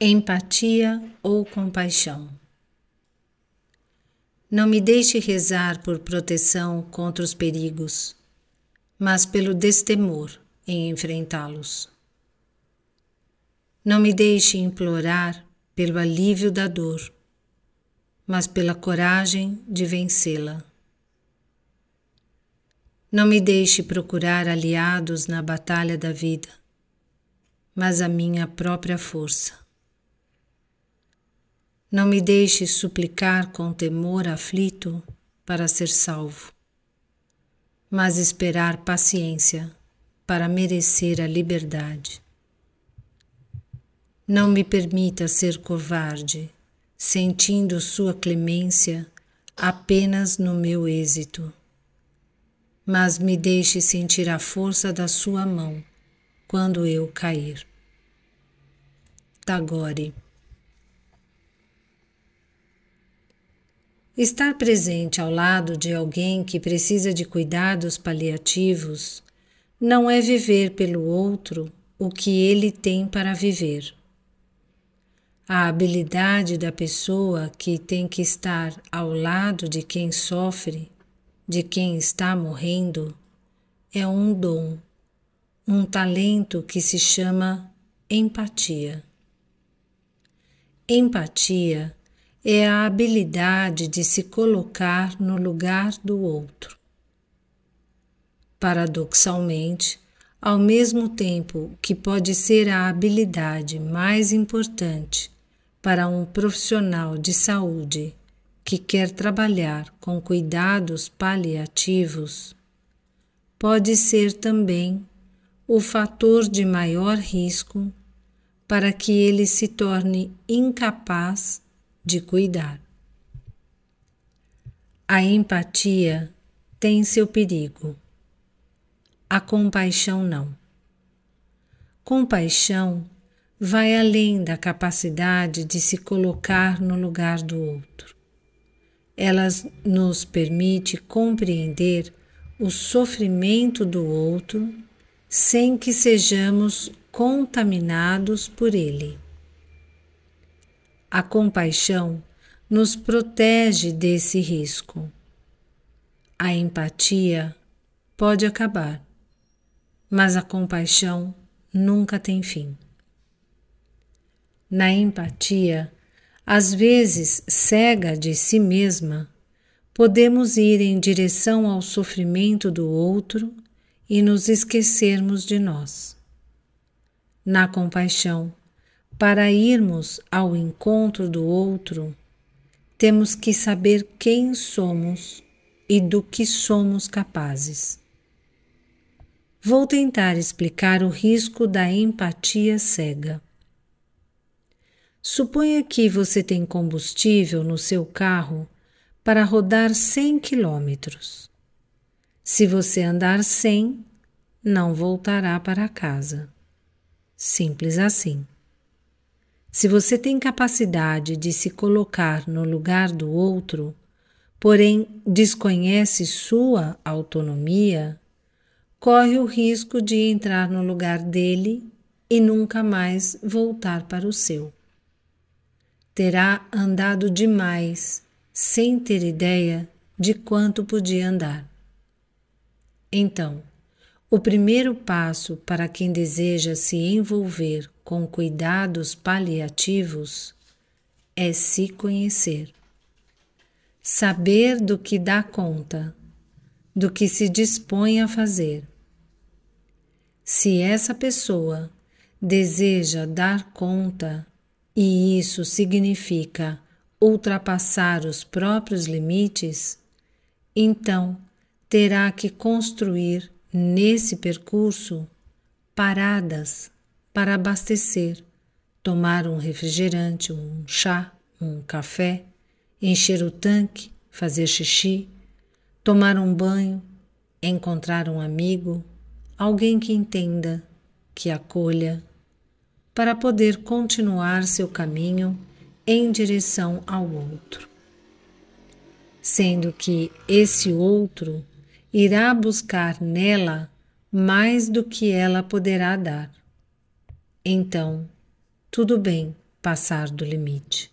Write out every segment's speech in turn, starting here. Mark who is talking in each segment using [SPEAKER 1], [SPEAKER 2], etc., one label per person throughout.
[SPEAKER 1] Empatia ou compaixão. Não me deixe rezar por proteção contra os perigos, mas pelo destemor em enfrentá-los. Não me deixe implorar pelo alívio da dor, mas pela coragem de vencê-la. Não me deixe procurar aliados na batalha da vida, mas a minha própria força. Não me deixe suplicar com temor aflito para ser salvo, mas esperar paciência para merecer a liberdade. Não me permita ser covarde, sentindo sua clemência apenas no meu êxito, mas me deixe sentir a força da sua mão quando eu cair. Tagore Estar presente ao lado de alguém que precisa de cuidados paliativos não é viver pelo outro o que ele tem para viver. A habilidade da pessoa que tem que estar ao lado de quem sofre, de quem está morrendo, é um dom, um talento que se chama empatia. Empatia é a habilidade de se colocar no lugar do outro. Paradoxalmente, ao mesmo tempo que pode ser a habilidade mais importante para um profissional de saúde que quer trabalhar com cuidados paliativos, pode ser também o fator de maior risco para que ele se torne incapaz de cuidar. A empatia tem seu perigo, a compaixão não. Compaixão vai além da capacidade de se colocar no lugar do outro. Ela nos permite compreender o sofrimento do outro sem que sejamos contaminados por ele. A compaixão nos protege desse risco. A empatia pode acabar, mas a compaixão nunca tem fim. Na empatia, às vezes cega de si mesma, podemos ir em direção ao sofrimento do outro e nos esquecermos de nós. Na compaixão, para irmos ao encontro do outro, temos que saber quem somos e do que somos capazes. Vou tentar explicar o risco da empatia cega. Suponha que você tem combustível no seu carro para rodar 100 quilômetros. Se você andar 100, não voltará para casa. Simples assim. Se você tem capacidade de se colocar no lugar do outro, porém desconhece sua autonomia, corre o risco de entrar no lugar dele e nunca mais voltar para o seu. Terá andado demais sem ter ideia de quanto podia andar. Então, o primeiro passo para quem deseja se envolver com cuidados paliativos é se conhecer. Saber do que dá conta, do que se dispõe a fazer. Se essa pessoa deseja dar conta, e isso significa ultrapassar os próprios limites, então terá que construir nesse percurso paradas para abastecer, tomar um refrigerante, um chá, um café, encher o tanque, fazer xixi, tomar um banho, encontrar um amigo, alguém que entenda, que acolha, para poder continuar seu caminho em direção ao outro. Sendo que esse outro irá buscar nela mais do que ela poderá dar. Então, tudo bem passar do limite.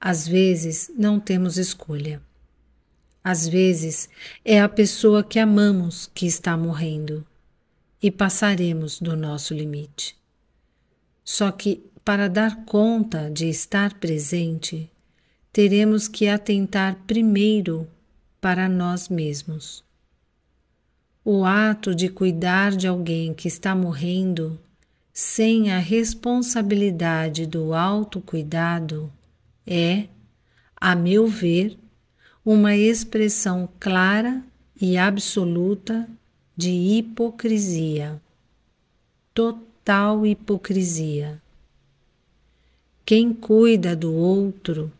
[SPEAKER 1] Às vezes não temos escolha. Às vezes é a pessoa que amamos que está morrendo e passaremos do nosso limite. Só que, para dar conta de estar presente, teremos que atentar primeiro para nós mesmos. O ato de cuidar de alguém que está morrendo sem a responsabilidade do autocuidado é, a meu ver, uma expressão clara e absoluta de hipocrisia. Total hipocrisia. Quem cuida do outro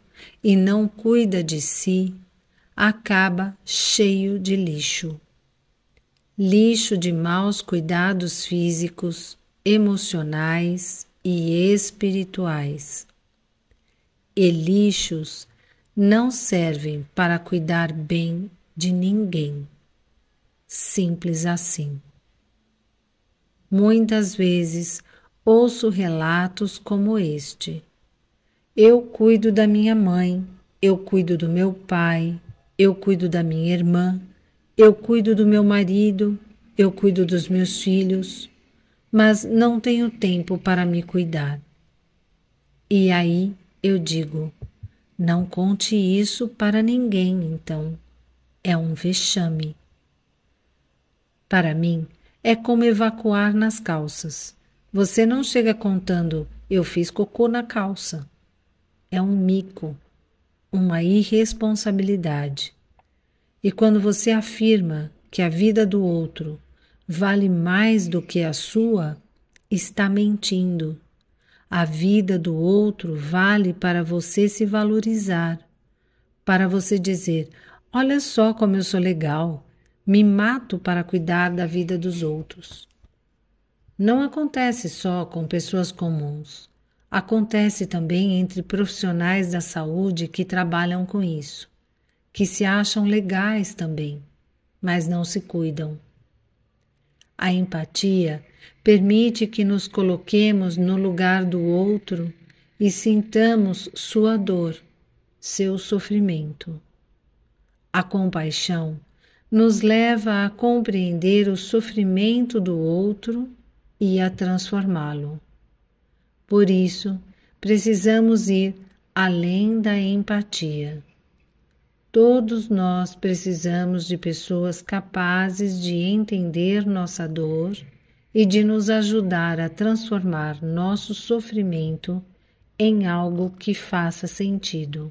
[SPEAKER 1] e não cuida de si acaba cheio de lixo. Lixo de maus cuidados físicos, emocionais e espirituais. E lixos não servem para cuidar bem de ninguém. Simples assim. Muitas vezes ouço relatos como este. Eu cuido da minha mãe, eu cuido do meu pai, eu cuido da minha irmã, eu cuido do meu marido, eu cuido dos meus filhos, mas não tenho tempo para me cuidar. E aí eu digo: não conte isso para ninguém, então. É um vexame. Para mim, é como evacuar nas calças. Você não chega contando: eu fiz cocô na calça. É um mico, uma irresponsabilidade. E quando você afirma que a vida do outro vale mais do que a sua, está mentindo. A vida do outro vale para você se valorizar, para você dizer: Olha só como eu sou legal, me mato para cuidar da vida dos outros. Não acontece só com pessoas comuns. Acontece também entre profissionais da saúde que trabalham com isso, que se acham legais também, mas não se cuidam. A empatia permite que nos coloquemos no lugar do outro e sintamos sua dor, seu sofrimento. A compaixão nos leva a compreender o sofrimento do outro e a transformá-lo. Por isso, precisamos ir além da empatia. Todos nós precisamos de pessoas capazes de entender nossa dor e de nos ajudar a transformar nosso sofrimento em algo que faça sentido.